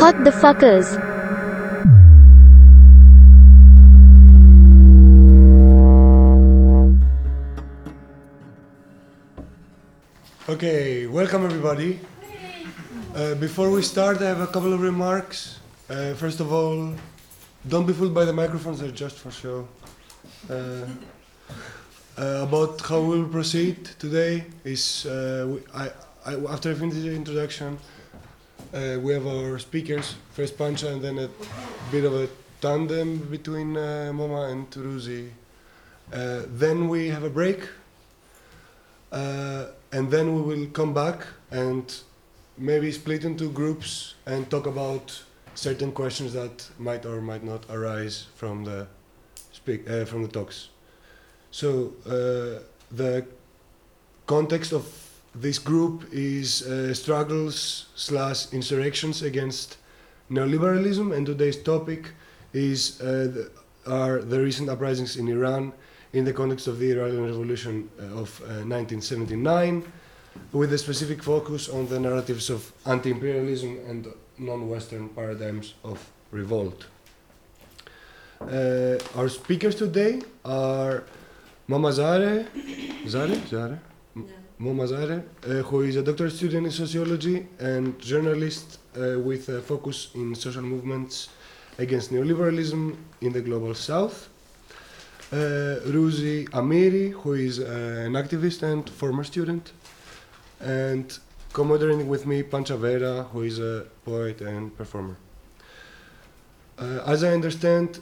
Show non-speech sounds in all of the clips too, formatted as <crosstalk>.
Fuck the fuckers. Okay, welcome everybody. Uh, before we start, I have a couple of remarks. Uh, first of all, don't be fooled by the microphones, they're just for show. Uh, uh, about how we'll proceed today is uh, we, I, I, after I finish the introduction, uh, we have our speakers, first Pancha and then a bit of a tandem between uh, Moma and Ruzi. Uh, then we have a break uh, and then we will come back and maybe split into groups and talk about certain questions that might or might not arise from the speak uh, from the talks. So uh, the context of this group is uh, struggles slash insurrections against neoliberalism, and today's topic is uh, the, are the recent uprisings in Iran in the context of the Iranian Revolution uh, of uh, 1979, with a specific focus on the narratives of anti-imperialism and non-Western paradigms of revolt. Uh, our speakers today are Mama Zare, Zare, Zare, M- Mama Zare, uh, who is a doctoral student in sociology and journalist uh, with a focus in social movements against neoliberalism in the global south. Uh, Ruzi Amiri, who is uh, an activist and former student, and co-moderating with me Pancha Vera, who is a poet and performer. Uh, as I understand,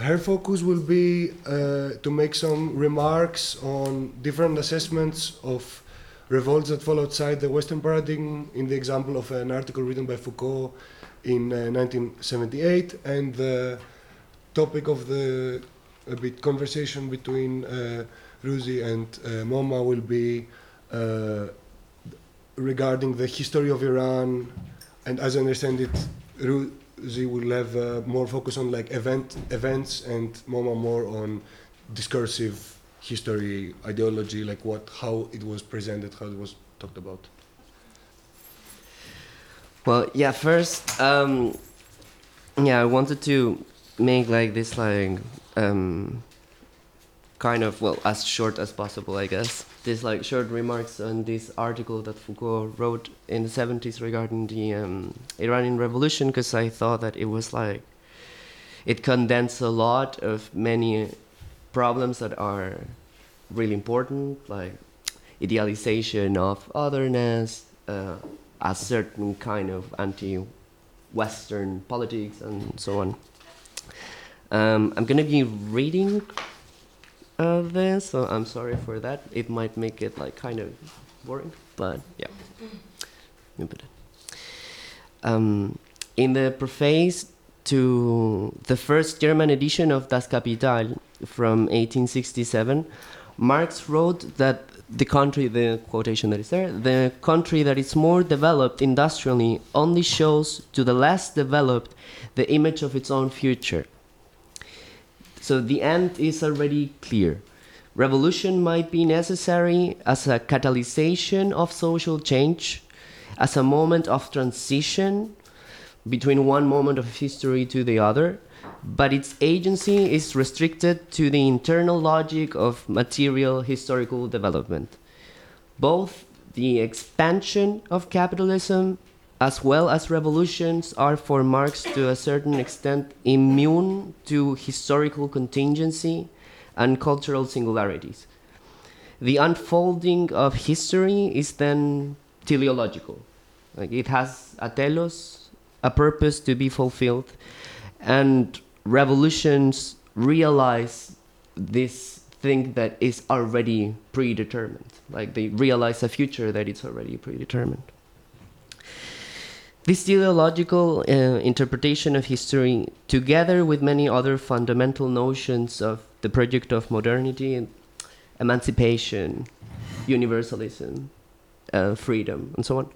her focus will be uh, to make some remarks on different assessments of revolts that fall outside the Western paradigm, in the example of an article written by Foucault in uh, 1978, and the topic of the a bit conversation between uh, Ruzi and uh, Moma will be uh, regarding the history of Iran, and as I understand it, Ruzi will have uh, more focus on like event events, and more and more on discursive history, ideology, like what how it was presented, how it was talked about. Well, yeah, first, um, yeah, I wanted to make like this like um, kind of well as short as possible, I guess. these like short remarks on this article that Foucault wrote in the 70s regarding the um, Iranian Revolution, because I thought that it was like it condensed a lot of many problems that are really important, like idealization of otherness, uh, a certain kind of anti-Western politics, and so on. Um, I'm gonna be reading uh, this, so I'm sorry for that. It might make it like kind of boring, but yeah. Um, in the preface to the first German edition of Das Kapital from 1867, Marx wrote that the country, the quotation that is there, the country that is more developed industrially only shows to the less developed the image of its own future. So the end is already clear. Revolution might be necessary as a catalyzation of social change, as a moment of transition between one moment of history to the other, but its agency is restricted to the internal logic of material historical development. Both the expansion of capitalism as well as revolutions are for Marx to a certain extent immune to historical contingency and cultural singularities. The unfolding of history is then teleological. Like it has a telos, a purpose to be fulfilled, and revolutions realize this thing that is already predetermined. Like they realize a future that is already predetermined. This teleological uh, interpretation of history, together with many other fundamental notions of the project of modernity emancipation, universalism, uh, freedom, and so on,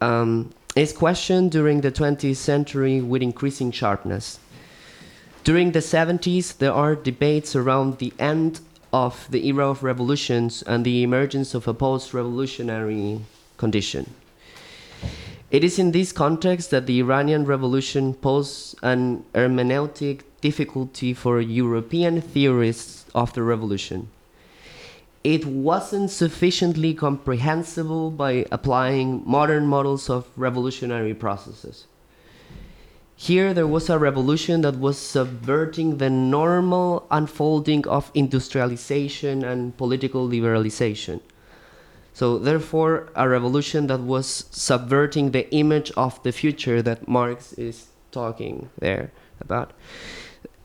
um, is questioned during the 20th century with increasing sharpness. During the 70s, there are debates around the end of the era of revolutions and the emergence of a post revolutionary condition. It is in this context that the Iranian Revolution posed an hermeneutic difficulty for European theorists of the revolution. It wasn't sufficiently comprehensible by applying modern models of revolutionary processes. Here, there was a revolution that was subverting the normal unfolding of industrialization and political liberalization. So, therefore, a revolution that was subverting the image of the future that Marx is talking there about,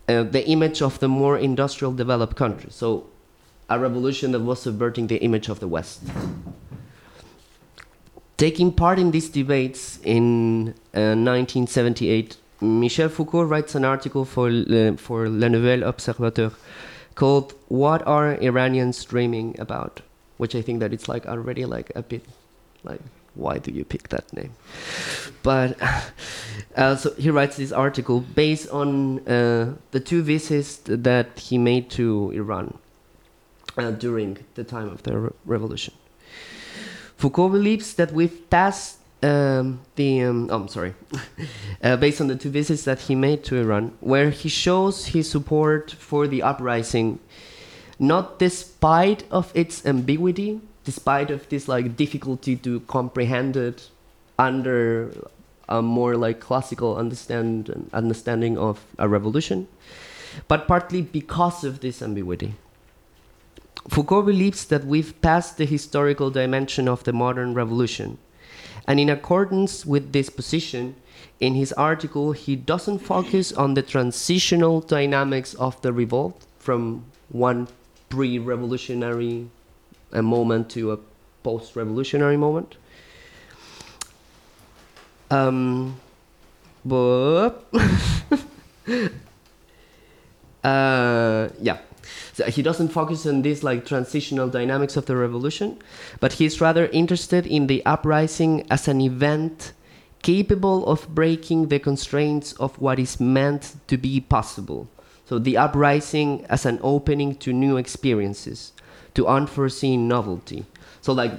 uh, the image of the more industrial developed countries. So, a revolution that was subverting the image of the West. Taking part in these debates in uh, 1978, Michel Foucault writes an article for Le, for Le Nouvel Observateur called "What Are Iranians Dreaming About?" Which I think that it's like already like a bit like why do you pick that name? But <laughs> uh, so he writes this article based on uh, the two visits that he made to Iran uh, during the time of the re revolution. Foucault believes that we've passed um, the. Um, oh, I'm sorry. <laughs> uh, based on the two visits that he made to Iran, where he shows his support for the uprising, not despite of its ambiguity, despite of this like difficulty to comprehend it under a more like classical understand understanding of a revolution, but partly because of this ambiguity. Foucault believes that we've passed the historical dimension of the modern revolution. And in accordance with this position, in his article, he doesn't focus on the transitional dynamics of the revolt from one pre revolutionary uh, moment to a post revolutionary moment. Um, but <laughs> uh, yeah. So he doesn't focus on these like transitional dynamics of the revolution, but he's rather interested in the uprising as an event capable of breaking the constraints of what is meant to be possible. So the uprising as an opening to new experiences, to unforeseen novelty. So like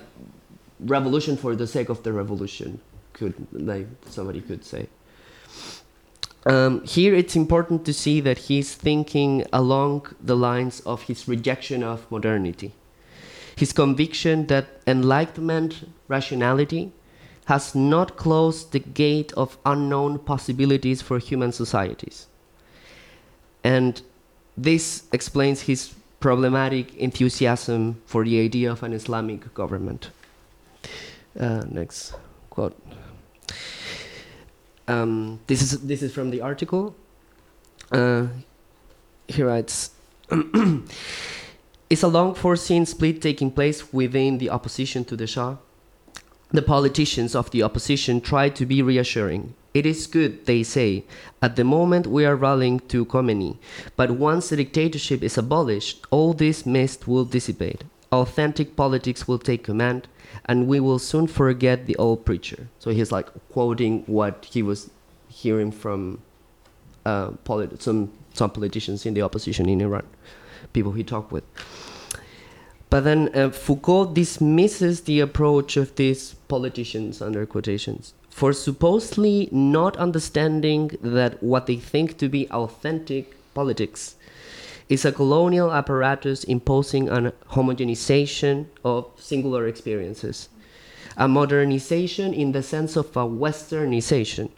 revolution for the sake of the revolution, could like somebody could say. Um, here it's important to see that he's thinking along the lines of his rejection of modernity. His conviction that enlightenment rationality has not closed the gate of unknown possibilities for human societies. And this explains his problematic enthusiasm for the idea of an Islamic government. Uh, next quote. Um, this is this is from the article. Uh, he writes. <clears throat> It's a long foreseen split taking place within the opposition to the Shah. The politicians of the opposition try to be reassuring. It is good, they say. At the moment, we are rallying to Khomeini. But once the dictatorship is abolished, all this mist will dissipate. Authentic politics will take command, and we will soon forget the old preacher. So he's like quoting what he was hearing from uh, polit- some some politicians in the opposition in Iran, people he talked with. But then uh, Foucault dismisses the approach of these politicians under quotations for supposedly not understanding that what they think to be authentic politics is a colonial apparatus imposing an homogenization of singular experiences, a modernization in the sense of a westernization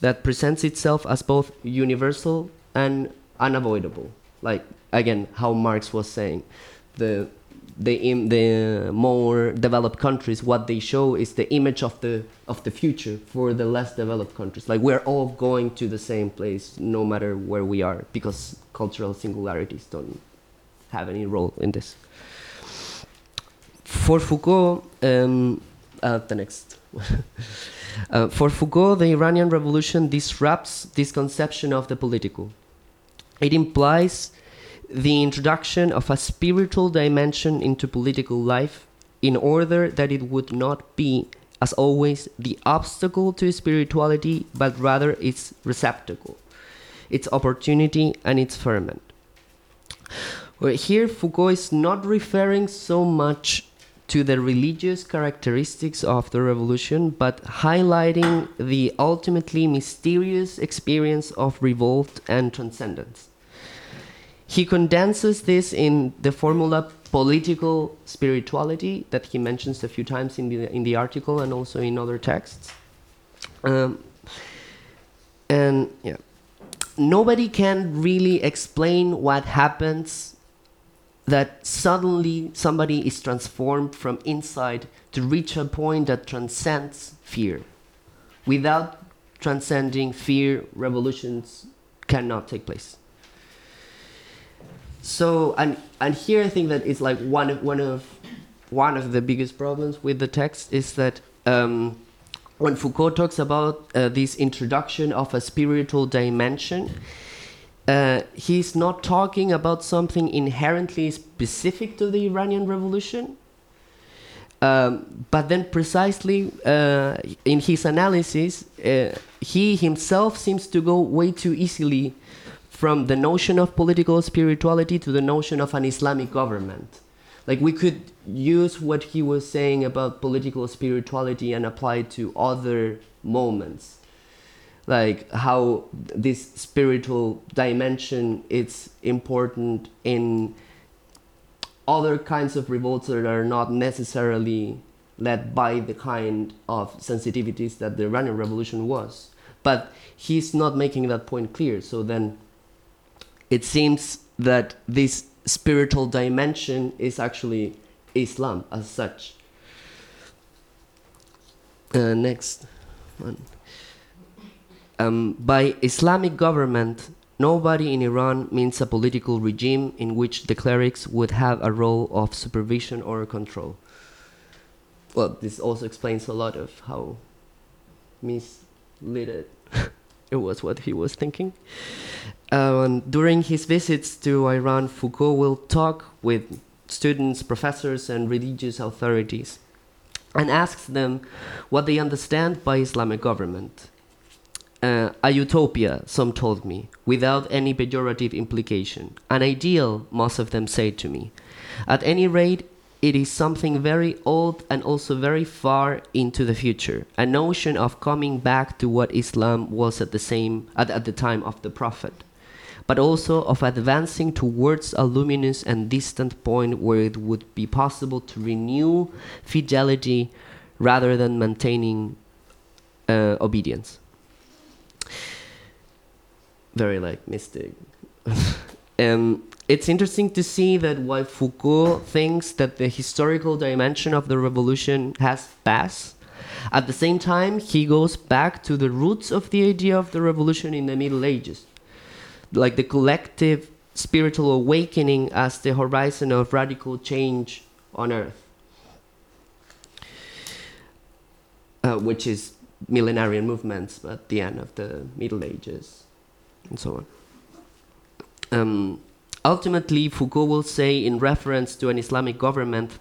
that presents itself as both universal and unavoidable. Like again, how Marx was saying, the the in the more developed countries, what they show is the image of the of the future for the less developed countries. Like we're all going to the same place, no matter where we are, because cultural singularities don't have any role in this. For Foucault, um, uh, the next. <laughs> uh, for Foucault, the Iranian Revolution disrupts this conception of the political. It implies the introduction of a spiritual dimension into political life in order that it would not be, as always, the obstacle to spirituality, but rather its receptacle, its opportunity, and its ferment. Well, here, Foucault is not referring so much to the religious characteristics of the revolution, but highlighting the ultimately mysterious experience of revolt and transcendence. He condenses this in the formula political spirituality that he mentions a few times in the, in the article and also in other texts. Um, and yeah, nobody can really explain what happens that suddenly somebody is transformed from inside to reach a point that transcends fear. Without transcending fear, revolutions cannot take place. So and and here I think that it's like one of one of one of the biggest problems with the text is that um, when Foucault talks about uh, this introduction of a spiritual dimension, uh, he's not talking about something inherently specific to the Iranian Revolution. Um, but then, precisely uh, in his analysis, uh, he himself seems to go way too easily from the notion of political spirituality to the notion of an Islamic government. Like, we could use what he was saying about political spirituality and apply it to other moments like how this spiritual dimension is important in other kinds of revolts that are not necessarily led by the kind of sensitivities that the Iranian Revolution was. But he's not making that point clear. So then it seems that this spiritual dimension is actually Islam as such. Uh, next one. Um, by Islamic government, nobody in Iran means a political regime in which the clerics would have a role of supervision or control. Well, this also explains a lot of how misleaded it was what he was thinking. Um, during his visits to Iran, Foucault will talk with students, professors, and religious authorities and asks them what they understand by Islamic government uh, a utopia, some told me, without any pejorative implication. An ideal, most of them say to me. At any rate, it is something very old and also very far into the future. A notion of coming back to what Islam was at the same at, at the time of the Prophet, but also of advancing towards a luminous and distant point where it would be possible to renew fidelity rather than maintaining uh, obedience very like mystic. <laughs> um, it's interesting to see that while Foucault thinks that the historical dimension of the revolution has passed, at the same time he goes back to the roots of the idea of the revolution in the Middle Ages, like the collective spiritual awakening as the horizon of radical change on earth, uh, which is millenarian movements at the end of the Middle Ages and so on. Um, ultimately, Foucault will say, in reference to an Islamic government,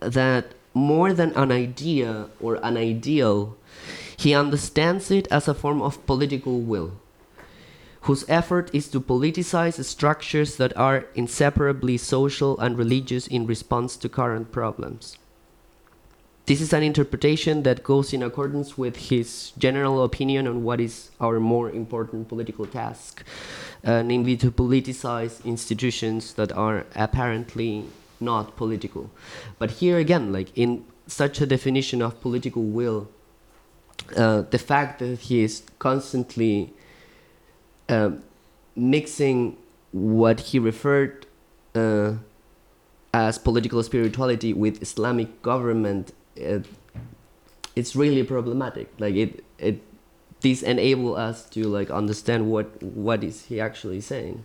that more than an idea or an ideal, he understands it as a form of political will, whose effort is to politicize structures that are inseparably social and religious in response to current problems. This is an interpretation that goes in accordance with his general opinion on what is our more important political task, uh, namely to politicize institutions that are apparently not political. But here again, like in such a definition of political will, uh, the fact that he is constantly uh, mixing what he referred uh, as political spirituality with Islamic government it, it's really problematic. Like it, it, these enable us to like understand what what is he actually saying.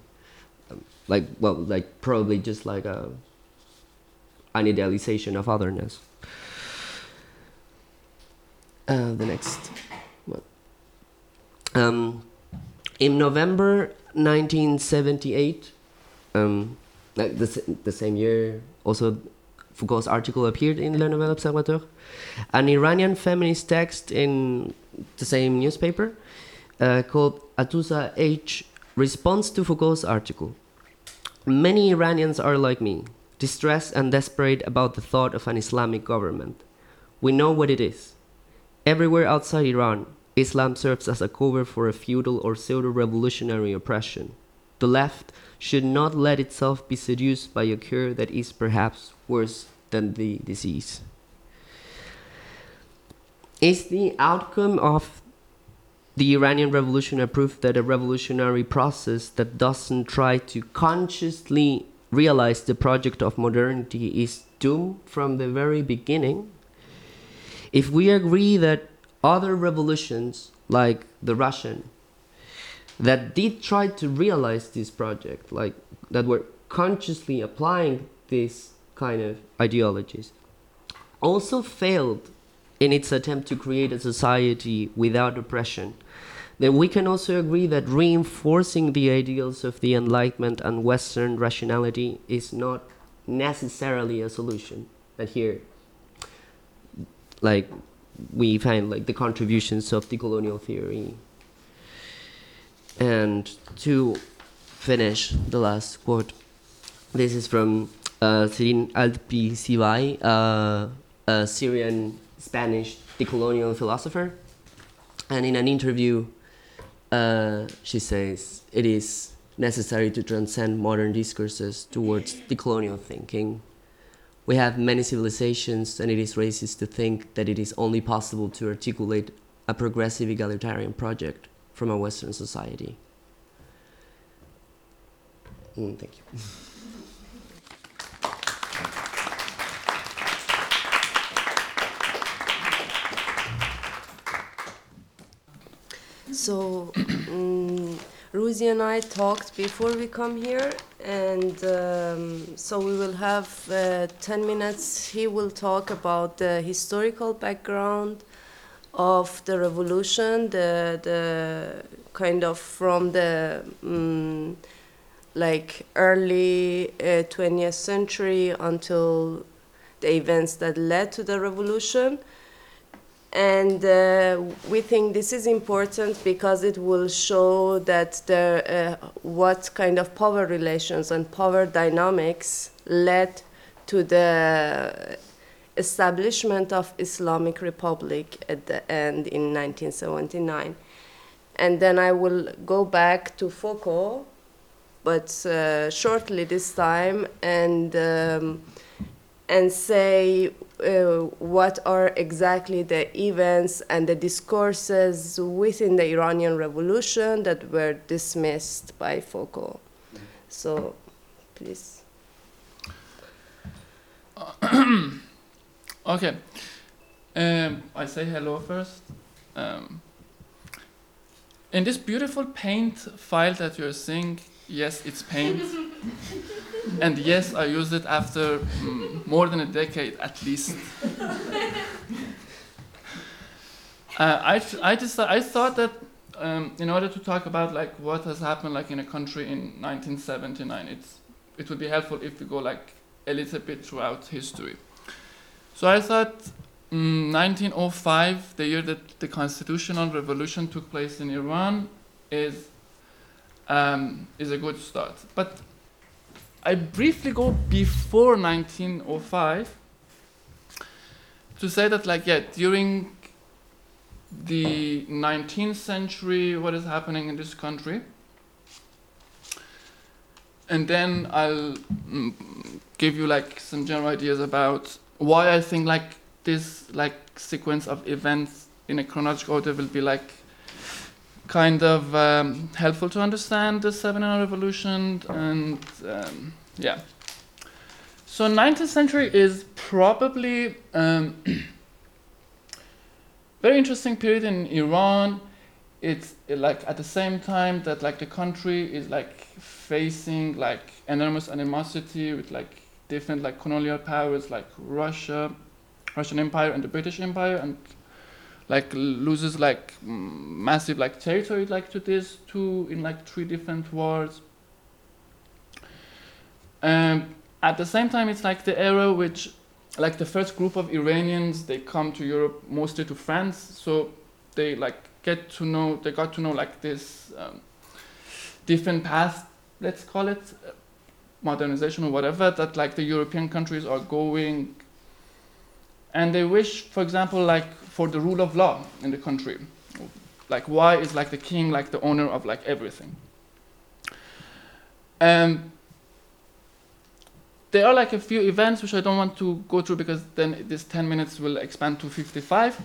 Um, like well, like probably just like a an idealization of otherness. Uh, the next one. Um, in November 1978, um, like the, the same year, also Foucault's article appeared in Le Nouvel Observateur. An Iranian feminist text in the same newspaper uh, called Atoussa H responds to Foucault's article. Many Iranians are like me. distressed and desperate about the thought of an Islamic government. We know what it is. Everywhere outside Iran, Islam serves as a cover for a feudal or pseudo revolutionary oppression. The left should not let itself be seduced by a cure that is perhaps worse than the disease. Is the outcome of the Iranian Revolution a proof that a revolutionary process that doesn't try to consciously realize the project of modernity is doomed from the very beginning? If we agree that other revolutions, like the Russian, that did try to realize this project, like that were consciously applying these kind of ideologies, also failed in its attempt to create a society without oppression, then we can also agree that reinforcing the ideals of the Enlightenment and Western rationality is not necessarily a solution. And here, like, we find like the contributions of the colonial theory. And to finish the last quote, this is from uh, Sirin uh, a Syrian Spanish decolonial philosopher. And in an interview, uh, she says it is necessary to transcend modern discourses towards decolonial thinking. We have many civilizations, and it is racist to think that it is only possible to articulate a progressive egalitarian project from a Western society. Mm, thank you. So, um, Ruzi and I talked before we come here, and um, so we will have uh, 10 minutes. He will talk about the historical background of the revolution, the, the kind of from the um, like early uh, 20th century until the events that led to the revolution. And uh, we think this is important because it will show that there, uh, what kind of power relations and power dynamics led to the establishment of Islamic Republic at the end in 1979. And then I will go back to Foucault, but uh, shortly this time, and um, and say uh, what are exactly the events and the discourses within the Iranian Revolution that were dismissed by Foucault. So, please. <clears throat> okay. Um, I say hello first. Um, in this beautiful paint file that you're seeing, yes, it's paint. <laughs> and yes, I used it after mm, more than a decade at least. <laughs> uh, I, I just I thought that um, in order to talk about like what has happened like in a country in 1979, it's it would be helpful if we go like a little bit throughout history. So I thought mm, 1905, the year that the constitutional revolution took place in Iran, is um, is a good start. But I briefly go before 1905 to say that, like, yeah, during the 19th century, what is happening in this country, and then I'll mm, give you like some general ideas about why I think like this like sequence of events in a chronological order will be like kind of um, helpful to understand the seven year revolution and um, yeah. So 19th century is probably um, <clears throat> very interesting period in Iran. It's like at the same time that like the country is like facing like enormous animosity with like different like colonial powers like Russia, Russian Empire and the British Empire and like loses like massive like territory like to this two in like three different wars. Um, at the same time, it's like the era which, like the first group of Iranians, they come to Europe mostly to France, so they like get to know, they got to know like this um, different path, let's call it, modernization or whatever that like the European countries are going and they wish for example like for the rule of law in the country. Like why is like the king like the owner of like everything? And there are like a few events which I don't want to go through because then this 10 minutes will expand to 55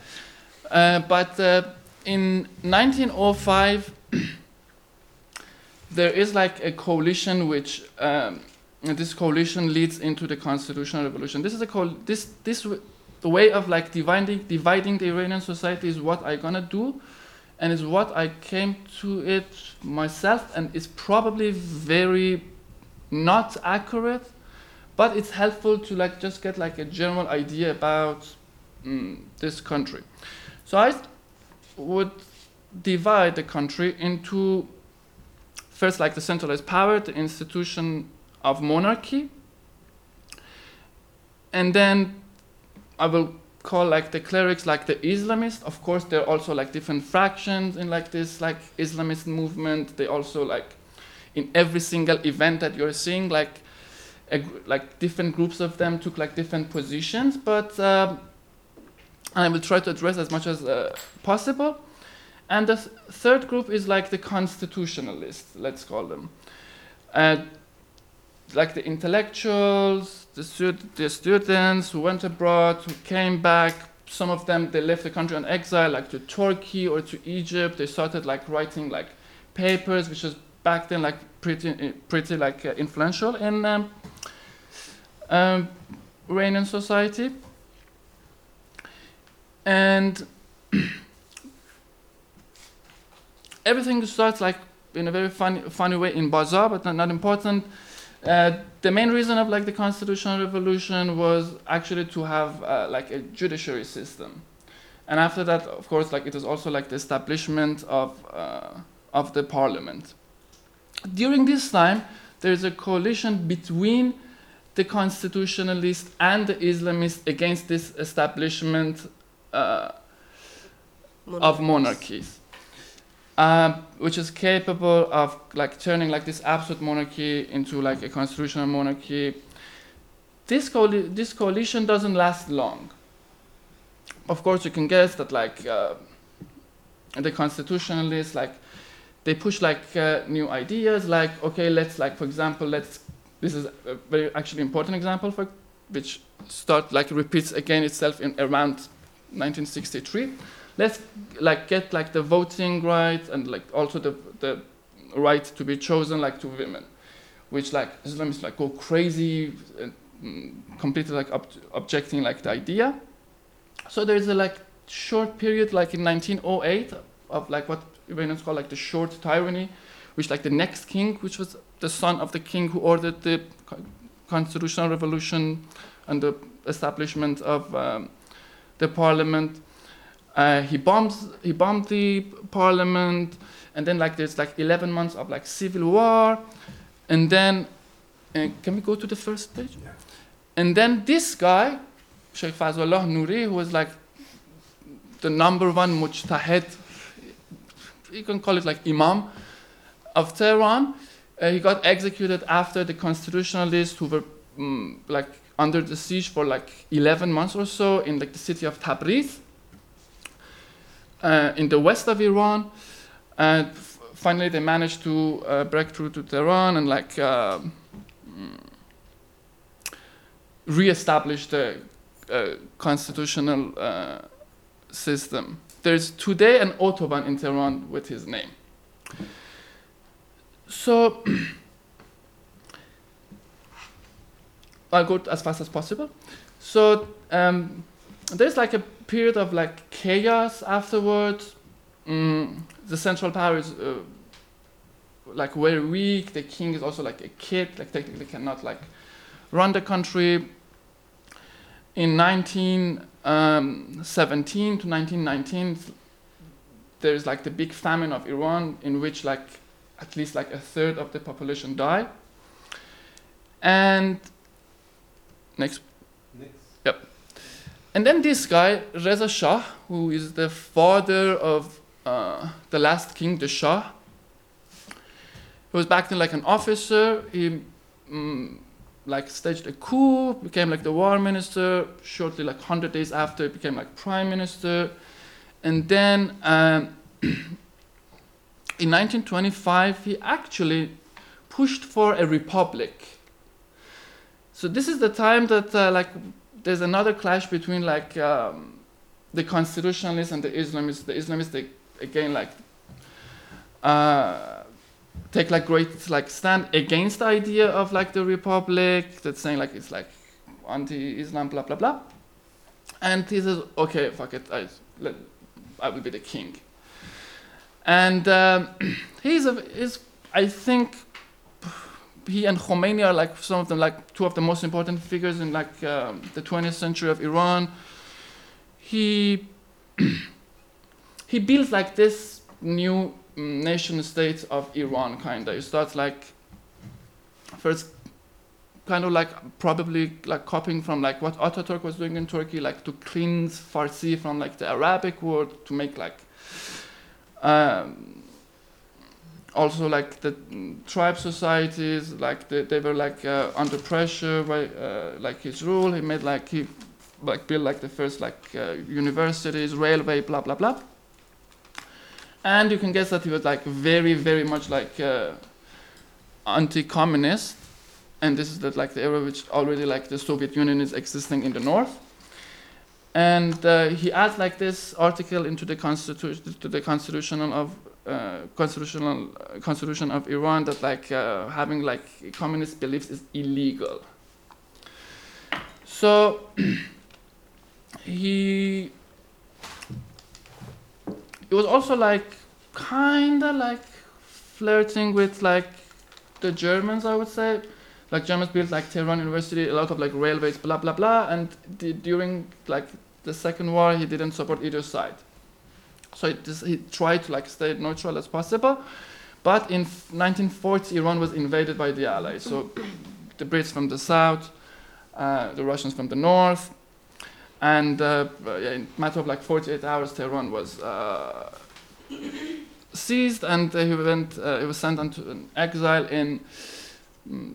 uh, but uh, in 1905 <clears throat> there is like a coalition which um, this coalition leads into the constitutional revolution. This is a this this the way of like dividing dividing the iranian society is what I'm gonna do and is what i came to it myself and is probably very not accurate but it's helpful to like just get like a general idea about mm, this country. So i would divide the country into first like the centralized power, the institution of monarchy, and then I will call like the clerics like the Islamists. Of course, there are also like different fractions in like this like Islamist movement. They also like in every single event that you're seeing like a, like different groups of them took like different positions, but um, I will try to address as much as uh, possible. And the th- third group is like the constitutionalists, let's call them. Uh, like the intellectuals, the, stud- the students who went abroad, who came back. Some of them they left the country on exile, like to Turkey or to Egypt. They started like writing like papers, which was back then like pretty uh, pretty like uh, influential in um, um, Iranian society. And <clears throat> everything starts like in a very funny, funny way in Bazaar, but not, not important. Uh, the main reason of like the constitutional revolution was actually to have uh, like a judiciary system, and after that, of course, like it was also like the establishment of uh, of the parliament. During this time, there is a coalition between the constitutionalists and the Islamists against this establishment uh, of monarchies um, which is capable of like turning like this absolute monarchy into like a constitutional monarchy. This coali- this coalition doesn't last long. Of course, you can guess that like uh, the constitutionalists like they push like uh, new ideas like okay let's like for example let's this is a very actually important example for which start like repeats again itself in around 1963 let's like get like the voting rights and like also the the right to be chosen like to women which like islamists like go crazy and mm, completely like ob- objecting like the idea. So there's a like short period like in 1908 of like what Iranians call like the short tyranny which like the next king which was the son of the king who ordered the constitutional revolution and the establishment of um, the parliament uh, he bombs he bombed the parliament and then like there's like 11 months of like civil war and then uh, can we go to the first page and then this guy Sheikh Fazlullah Nuri who was like the number one mujtahid you can call it like imam of Tehran uh, he got executed after the constitutionalists who were mm, like under the siege for like 11 months or so in like the city of Tabriz in the west of Iran. And finally, they managed to uh, break through to Tehran and like uh, mm, the uh, constitutional uh, system. There's today an autobahn in Tehran with his name. So <clears throat> I'll go as fast as possible. So um, there's like a period of like chaos afterwards. Mm, the central power is uh, like very weak. The king is also like a kid, like technically cannot like run the country. In 1917 to 1919, there is like the big famine of Iran, in which like at least like a third of the population die. And next and then this guy, Reza Shah, who is the father of uh, the last king, the Shah, he was back then like an officer. He mm, like staged a coup, became like the war minister. Shortly, like 100 days after, he became like prime minister. And then um, <clears throat> in 1925, he actually pushed for a republic. So this is the time that uh, like there's another clash between like um, the constitutionalists and the Islamists. The Islamists they again like uh, take like great like stand against the idea of like the republic. That's saying like it's like anti-Islam, blah blah blah. And he says, okay, fuck it, I, let, I will be the king. And um, <clears throat> he's a, is I think he and Khomeini are like some of them like two of the most important figures in like um, the 20th century of Iran. He <clears throat> he builds like this new nation state of Iran kind of. He starts like first kind of like probably like copying from like what Ataturk was doing in Turkey, like to cleanse Farsi from like the Arabic word to make like um, also like the tribe societies like they, they were like uh, under pressure by uh, like his rule. He made like he like built like the first like uh, universities railway blah blah blah. And you can guess that he was like very very much like uh, anti-communist. And this is the, like the era which already like the soviet union is existing in the north. And uh, he adds like this article into the constitution to the constitutional of uh, constitutional uh, constitution of Iran that like uh, having like communist beliefs is illegal. So <clears throat> he it was also like kind of like flirting with like the Germans, I would say. Like Germans built like Tehran University, a lot of like railways, blah blah blah, and during like the second war, he didn't support either side. So it he tried to like stay neutral as possible. But in 1940, Iran was invaded by the Allies. So the Brits from the south, uh, the Russians from the north, and uh, in a matter of like 48 hours, Tehran was uh, seized, and he went. Uh, he was sent into exile in mm,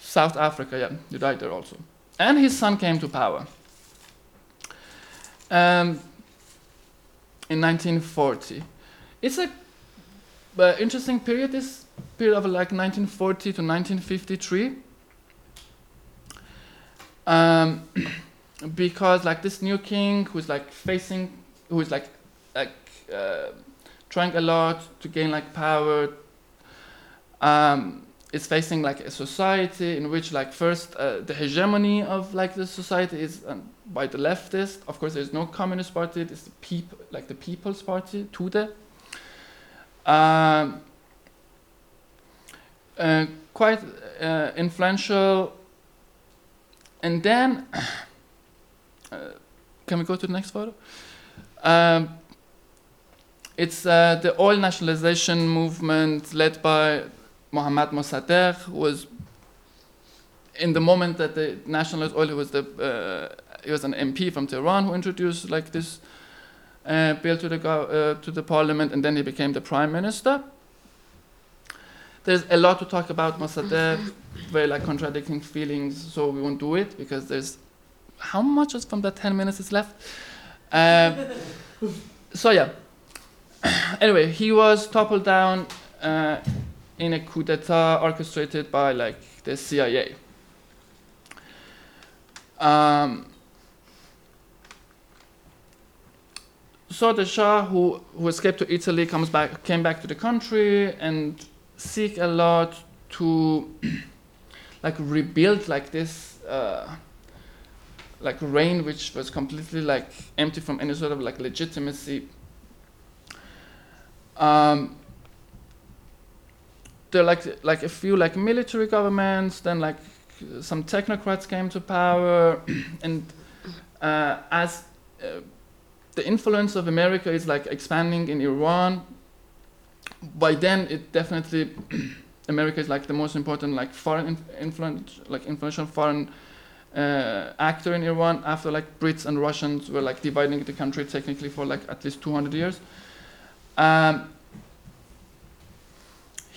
South Africa. Yeah, he died there also. And his son came to power. Um, in 1940. It's a uh, interesting period. This period of like 1940 to 1953, um, <clears throat> because like this new king who's like facing, who's like like uh, trying a lot to gain like power. Um, is facing like a society in which like first uh, the hegemony of like the society is um, by the leftist. Of course there's no communist party. It's the people like the people's party Tudeh. Um, uh, quite uh, influential. And then <coughs> uh, can we go to the next photo? Um, it's uh, the oil nationalization movement led by Mohammad Mossadegh was in the moment that the nationalist oil was the uh, he was an MP from Tehran who introduced like this uh, bill to the uh, to the parliament, and then he became the prime minister. There's a lot to talk about Mossadegh, very like contradicting feelings, so we won't do it because there's how much is from the ten minutes is left. Um, so yeah. <coughs> anyway, he was toppled down uh, in a coup d'etat orchestrated by like the CIA. Um, so the Shah, who, who escaped to Italy, comes back, came back to the country and seek a lot to <clears throat> like rebuild like this uh, like reign which was completely like empty from any sort of like legitimacy. Um, there like like a few like military governments, then like some technocrats came to power, <clears throat> and uh, as uh, the influence of America is like expanding in Iran. By then, it definitely <clears throat> America is like the most important like foreign inf- influence, like influential foreign uh, actor in Iran. After like Brits and Russians were like dividing the country technically for like at least 200 years. Um,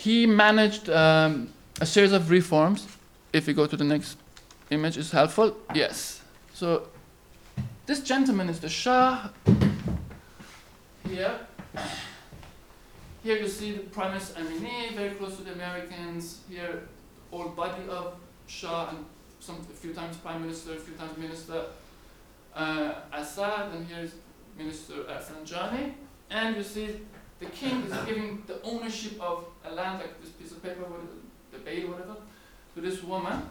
he managed um, a series of reforms if we go to the next image, is helpful. Yes. So this gentleman is the Shah. Here. Here you see the Prime Minister Amini, very close to the Americans. Here, old body of Shah and some a few times Prime Minister, a few times Minister uh, Assad, and here's Minister uh, And you see the king is giving the ownership of a land, like this piece of paper, the bay, whatever, to this woman.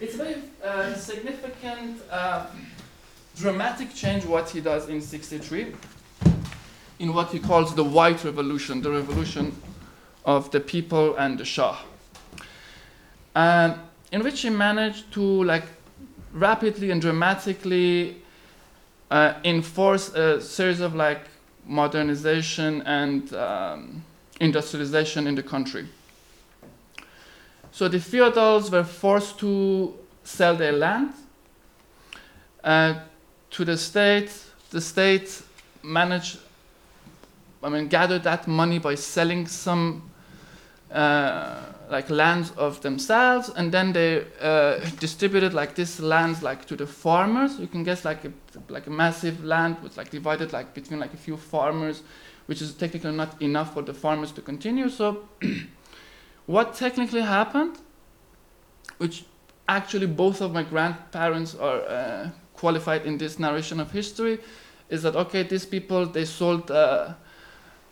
It's a very uh, significant, uh, dramatic change what he does in 63 in what he calls the white revolution, the revolution of the people and the Shah. In which he managed to like rapidly and dramatically uh, enforce a series of like modernization and um, industrialization in the country. So the feudals were forced to sell their land uh, to the state. The state managed, I mean, gathered that money by selling some uh, like lands of themselves, and then they uh, <laughs> distributed like this lands like to the farmers. You can guess like a, like a massive land was like divided like between like a few farmers, which is technically not enough for the farmers to continue. So, <clears throat> what technically happened, which actually both of my grandparents are uh, qualified in this narration of history, is that okay? These people they sold. Uh,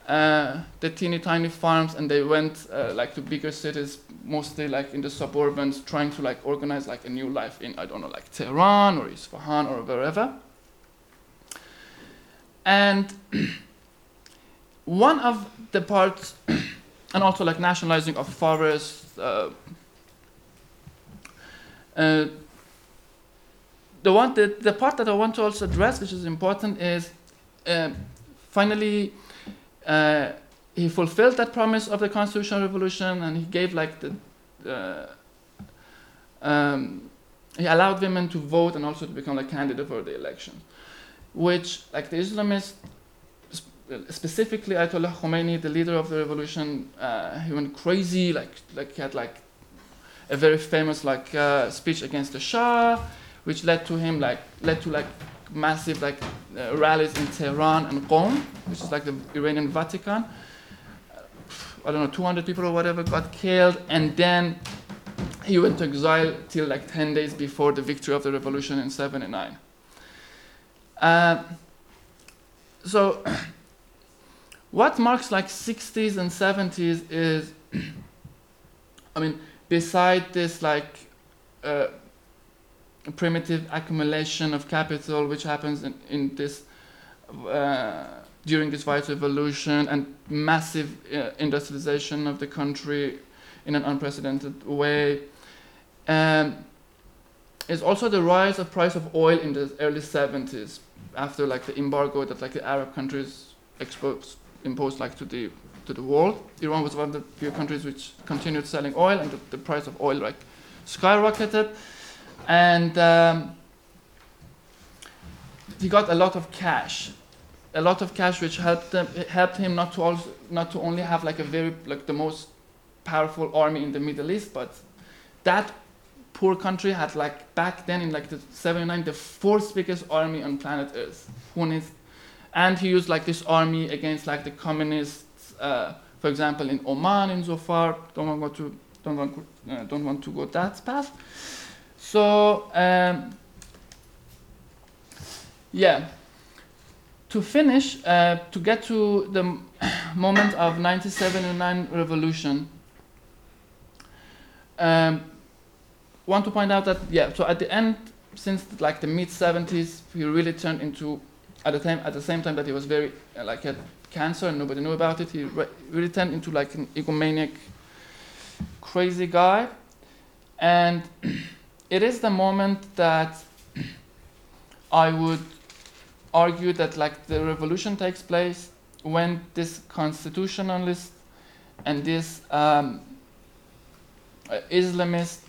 uh, the teeny tiny farms and they went uh, like to bigger cities mostly like in the suburbans trying to like organize like a new life in i don't know like tehran or isfahan or wherever and <clears throat> one of the parts <clears throat> and also like nationalizing of forests uh, uh, the one the, the part that i want to also address which is important is uh, finally uh, he fulfilled that promise of the constitutional revolution and he gave like the um, he allowed women to vote and also to become a candidate for the election which like the islamists specifically ayatollah khomeini the leader of the revolution uh, he went crazy like like he had like a very famous like uh, speech against the shah which led to him like led to like massive like uh, rallies in Tehran and Qom, which is like the Iranian Vatican. I don't know, 200 people or whatever got killed, and then he went to exile till like 10 days before the victory of the revolution in 79. Uh, so, what marks like 60s and 70s is, <clears throat> I mean, beside this like uh, primitive accumulation of capital which happens in, in this uh, during this white revolution and massive uh, industrialization of the country in an unprecedented way um, is also the rise of price of oil in the early 70s after like the embargo that like the arab countries exposed, imposed like to the to the world iran was one of the few countries which continued selling oil and the, the price of oil like skyrocketed and um, he got a lot of cash, a lot of cash, which helped them, helped him not to also not to only have like a very like the most powerful army in the Middle East, but that poor country had like back then in like the 79 the fourth biggest army on planet Earth. Who needs, and he used like this army against like the communists, uh, for example in Oman in Zofar. Don't want to don't want uh, don't want to go that path. So, um, yeah, to finish, uh, to get to the <coughs> moment of 1979 revolution, um, want to point out that, yeah, so at the end, since like the mid 70s, he really turned into, at the, time, at the same time that he was very, uh, like, had cancer and nobody knew about it, he re- really turned into like an egomaniac, crazy guy. And <clears throat> it is the moment that <clears throat> I would argue that like the revolution takes place when this constitutionalist and this um, uh, Islamist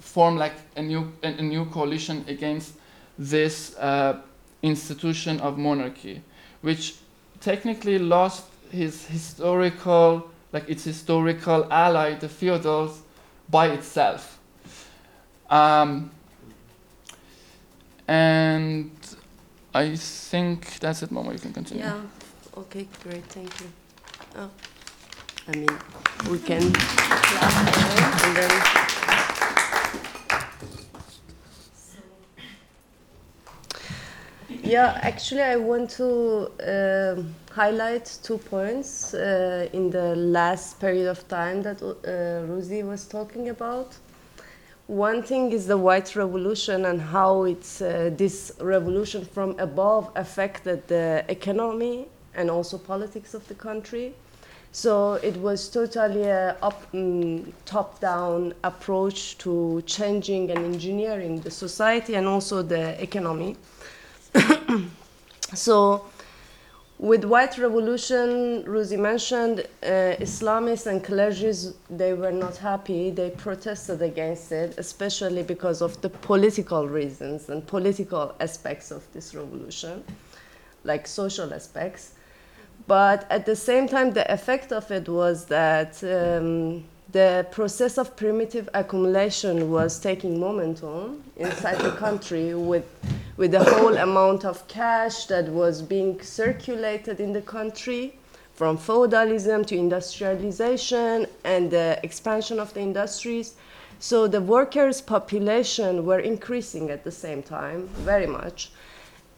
form like a new a, a new coalition against this uh, institution of monarchy, which technically lost his historical like its historical ally, the feudals, by itself Um, and I think that's it, Mama. You can continue. Yeah. Okay, great. Thank you. Oh, I mean, we can clap and then. Yeah, actually, I want to um highlight two points uh, in the last period of time that uh, Ruzi was talking about. One thing is the white revolution and how it's uh, this revolution from above affected the economy and also politics of the country. So it was totally a up, mm, top-down approach to changing and engineering the society and also the economy. So with white revolution, Ruzi mentioned uh, Islamists and clergies, they were not happy. They protested against it, especially because of the political reasons and political aspects of this revolution, like social aspects. But at the same time, the effect of it was that um, the process of primitive accumulation was taking momentum inside the country with, with the whole amount of cash that was being circulated in the country from feudalism to industrialization and the expansion of the industries. So the workers' population were increasing at the same time, very much.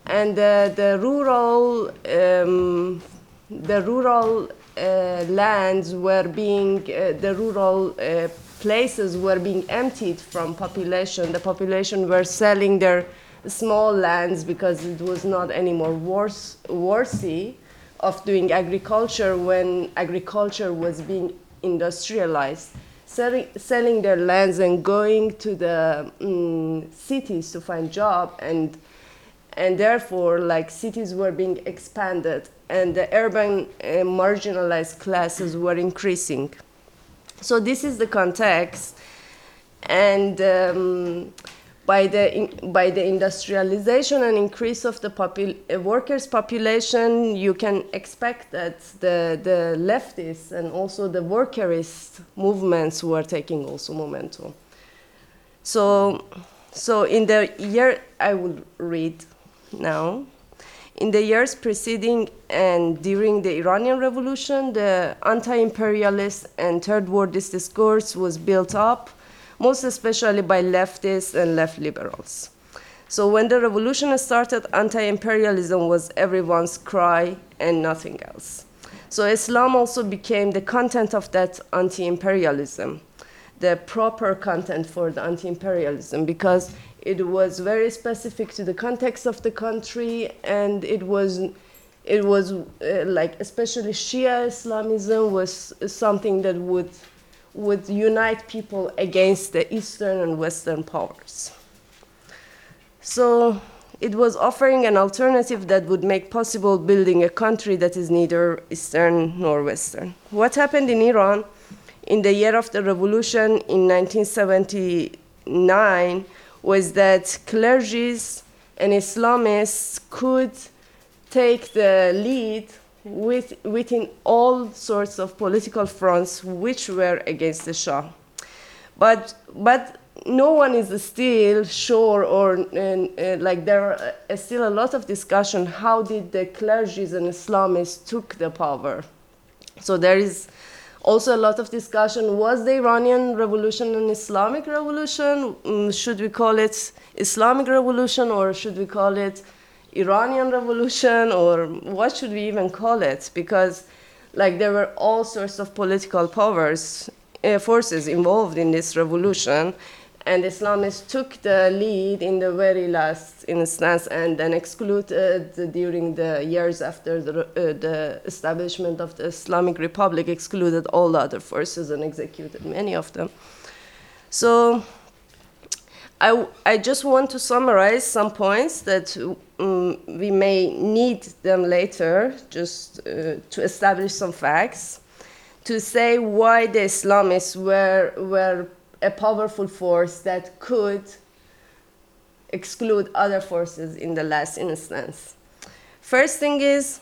And uh, the rural um, the rural uh, lands were being, uh, the rural uh, places were being emptied from population. The population were selling their small lands because it was not anymore worth, worthy of doing agriculture when agriculture was being industrialized. Selling, selling their lands and going to the mm, cities to find job and and therefore like cities were being expanded and the urban uh, marginalized classes were increasing so this is the context and um, by the in, by the industrialization and increase of the popul- uh, workers population you can expect that the the leftists and also the workerist movements were taking also momentum so so in the year i will read now. In the years preceding and during the Iranian Revolution, the anti imperialist and third worldist discourse was built up, most especially by leftists and left liberals. So when the revolution started, anti imperialism was everyone's cry and nothing else. So Islam also became the content of that anti imperialism, the proper content for the anti imperialism, because it was very specific to the context of the country, and it was it was uh, like especially Shia Islamism was something that would would unite people against the Eastern and Western powers. So it was offering an alternative that would make possible building a country that is neither Eastern nor Western. What happened in Iran in the year of the revolution in 1979 was that clergies and Islamists could take the lead with, within all sorts of political fronts which were against the Shah. But, but no one is still sure, or uh, like there are still a lot of discussion how did the clergies and Islamists took the power. So there is also a lot of discussion was the Iranian revolution an Islamic revolution? Mm, should we call it Islamic revolution or should we call it Iranian revolution or what should we even call it? Because like there were all sorts of political powers uh, forces involved in this revolution and Islamists took the lead in the very last instance and then excluded during the years after the, uh, the establishment of the Islamic Republic, excluded all the other forces and executed many of them. So I, I just want to summarize some points that um, we may need them later just uh, to establish some facts to say why the Islamists were, were a powerful force that could exclude other forces in the last instance. First thing is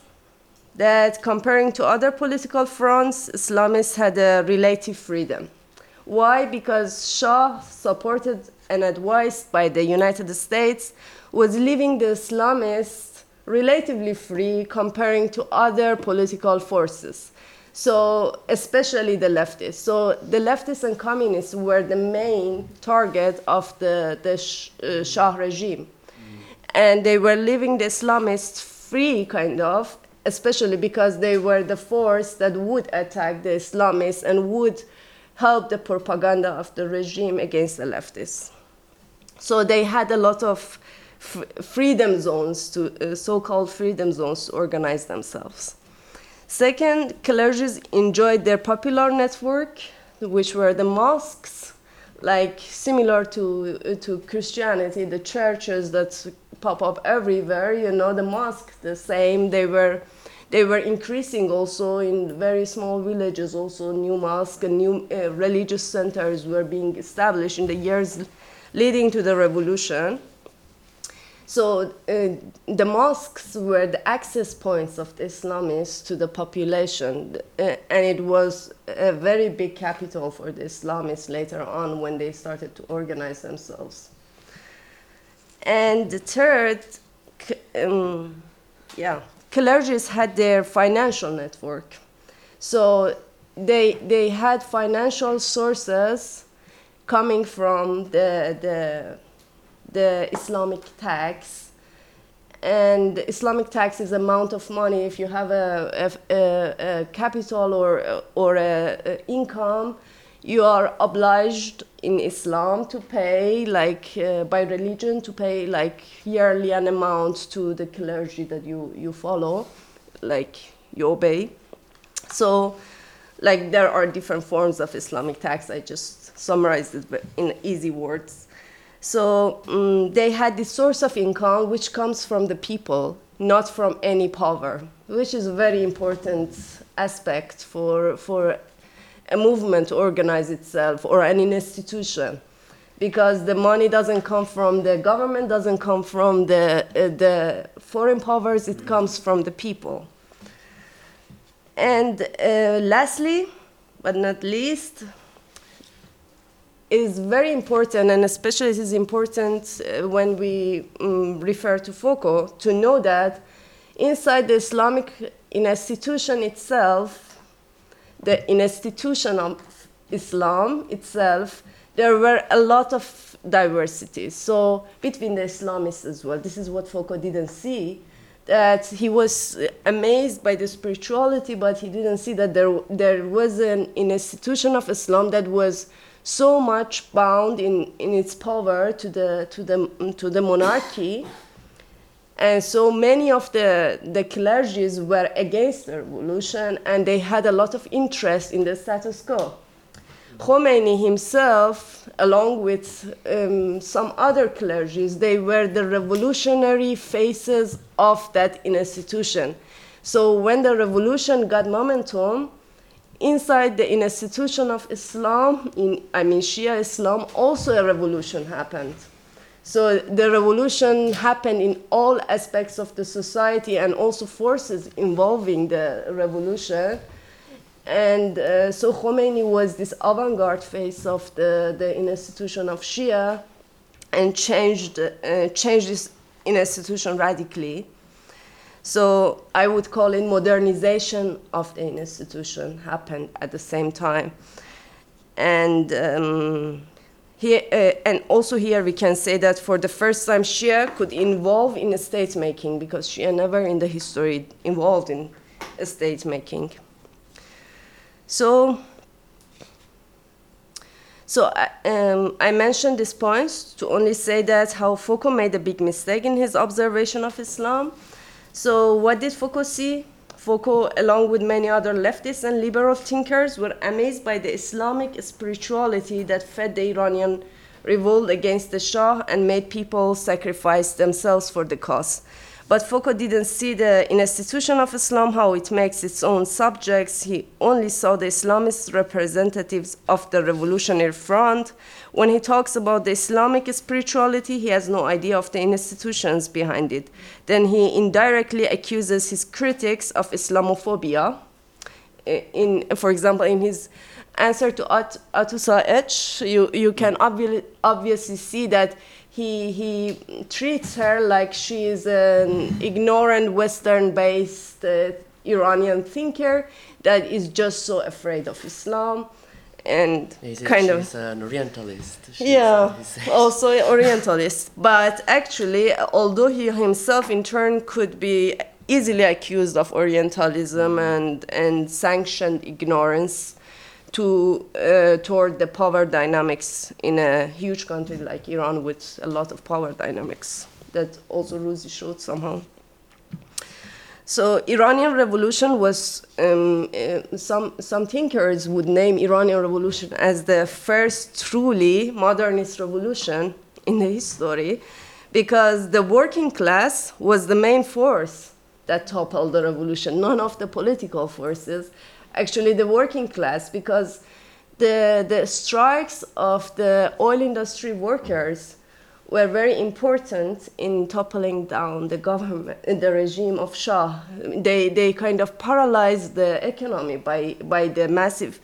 that comparing to other political fronts, Islamists had a relative freedom. Why? Because Shah supported and advised by the United States, was leaving the Islamists relatively free comparing to other political forces. So, especially the leftists. So, the leftists and communists were the main target of the, the uh, Shah regime. And they were leaving the Islamists free, kind of, especially because they were the force that would attack the Islamists and would help the propaganda of the regime against the leftists. So they had a lot of freedom zones to uh, so-called freedom zones to organize themselves. Second, clergies enjoyed their popular network, which were the mosques, like similar to uh, to Christianity, the churches that pop up everywhere. You know, the mosque the same. They were they were increasing also in very small villages. Also, new mosques and new uh, religious centers were being established in the years leading to the revolution. So uh, the mosques were the access points of the Islamists to the population, uh, and it was a very big capital for the Islamists later on when they started to organize themselves. And the third, um, yeah, clergies had their financial network. So they, they had financial sources coming from the, the the Islamic tax. And Islamic tax is amount of money. If you have a, a, a, a capital or, or a, income, you are obliged in Islam to pay, like uh, by religion, to pay like yearly an amount to the clergy that you, you follow, like you obey. So, like there are different forms of Islamic tax. I just summarized it in easy words. So um, they had this source of income which comes from the people, not from any power, which is a very important aspect for, for a movement to organize itself or an institution. Because the money doesn't come from the government, doesn't come from the, uh, the foreign powers, it comes from the people. And uh, lastly, but not least, is very important, and especially it is important uh, when we um, refer to Foucault, to know that inside the Islamic institution itself, the institution of Islam itself, there were a lot of diversity. So between the Islamists as well, this is what Foucault didn't see. That he was amazed by the spirituality, but he didn't see that there, there was an, an institution of Islam that was so much bound in, in its power to the, to the, to the monarchy. And so many of the, the clergies were against the revolution and they had a lot of interest in the status quo. Khomeini himself, along with um, some other clergies, they were the revolutionary faces of that institution. So when the revolution got momentum, inside the institution of Islam, in I mean Shia Islam, also a revolution happened. So the revolution happened in all aspects of the society and also forces involving the revolution. And uh, so Khomeini was this avant-garde face of the, the institution of Shia and changed, uh, changed this institution radically. So I would call it modernization of the institution happened at the same time. And um, here, uh, and also here we can say that for the first time Shia could involve in state making because Shia never in the history involved in state making. So, so I, um, I mentioned these points to only say that how Foucault made a big mistake in his observation of Islam. So what did Foucault see? Foucault, along with many other leftists and liberal thinkers, were amazed by the Islamic spirituality that fed the Iranian revolt against the Shah and made people sacrifice themselves for the cause. But Foucault didn't see the institution of Islam, how it makes its own subjects. He only saw the Islamist representatives of the revolutionary front. When he talks about the Islamic spirituality, he has no idea of the institutions behind it. Then he indirectly accuses his critics of Islamophobia. In, for example, in his answer to At- Atoussa Etch, you, you can obvi- obviously see that he, he treats her like she is an ignorant Western based uh, Iranian thinker that is just so afraid of Islam and a- kind of an Orientalist. She's, yeah, says. also <laughs> Orientalist. But actually, although he himself in turn could be easily accused of Orientalism and, and sanctioned ignorance to uh, toward the power dynamics in a huge country like Iran with a lot of power dynamics that also Ruzi showed somehow. So Iranian Revolution was um, uh, some some thinkers would name Iranian Revolution as the first truly modernist revolution in the history, because the working class was the main force that toppled the revolution. None of the political forces, actually the working class, because the the strikes of the oil industry workers were very important in toppling down the government, <laughs> the regime of Shah. They, they kind of paralyzed the economy by, by the massive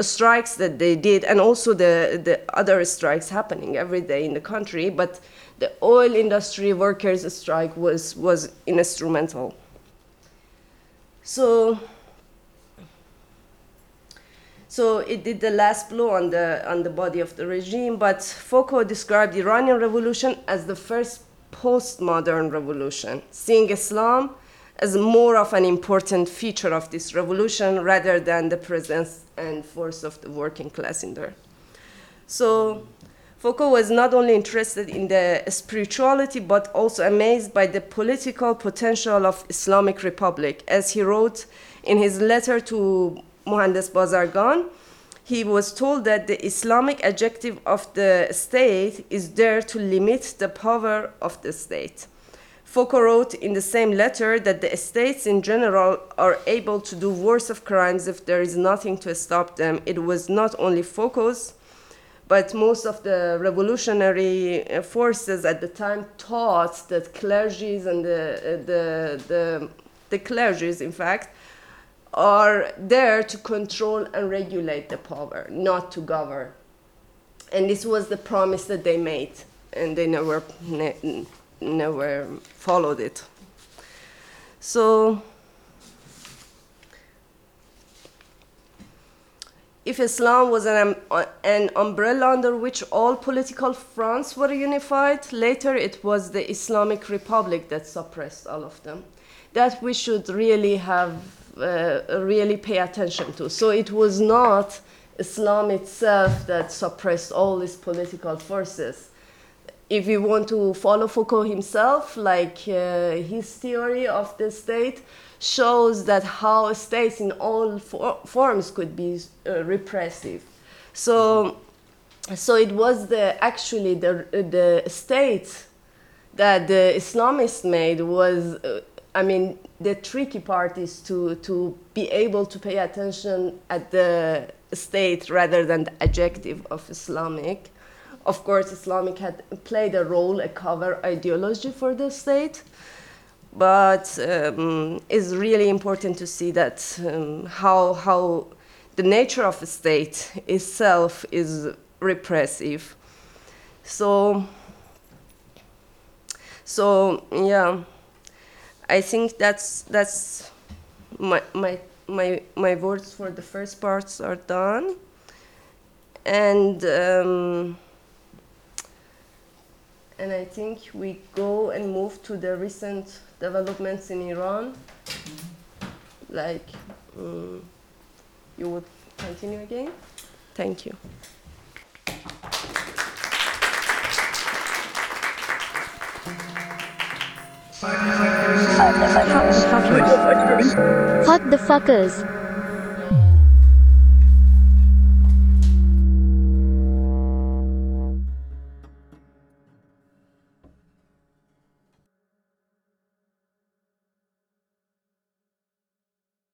strikes that they did, and also the, the other strikes happening every day in the country. But the oil industry workers' strike was, was instrumental. So, so it did the last blow on the, on the body of the regime, but Foucault described the Iranian revolution as the first postmodern revolution, seeing Islam as more of an important feature of this revolution rather than the presence and force of the working class in there. So Foucault was not only interested in the spirituality but also amazed by the political potential of Islamic Republic. As he wrote in his letter to Mohandes Bazargan, he was told that the Islamic adjective of the state is there to limit the power of the state. Foucault wrote in the same letter that the states in general are able to do worse of crimes if there is nothing to stop them. It was not only Foucault's, but most of the revolutionary uh, forces at the time thought that clergies and the, uh, the, the, the clergies, in fact, are there to control and regulate the power, not to govern. And this was the promise that they made, and they never, ne- never followed it. So, if Islam was an, um, an umbrella under which all political fronts were unified, later it was the Islamic Republic that suppressed all of them. That we should really have, really pay attention to. So it was not Islam itself that suppressed all these political forces. If you want to follow Foucault himself, like uh, his theory of the state, shows that how states in all for- forms could be uh, repressive. So, so it was the actually the the state that the Islamists made was, uh, I mean, the tricky part is to to be able to pay attention at the state rather than the adjective of Islamic. Of course, Islamic had played a role, a cover ideology for the state but um, it's really important to see that um, how how the nature of a state itself is repressive. So so yeah, I think that's that's my my my my words for the first parts are done, and. Um, and I think we go and move to the recent developments in Iran. Like, um, you would continue again? Thank you. Fuck the fuckers.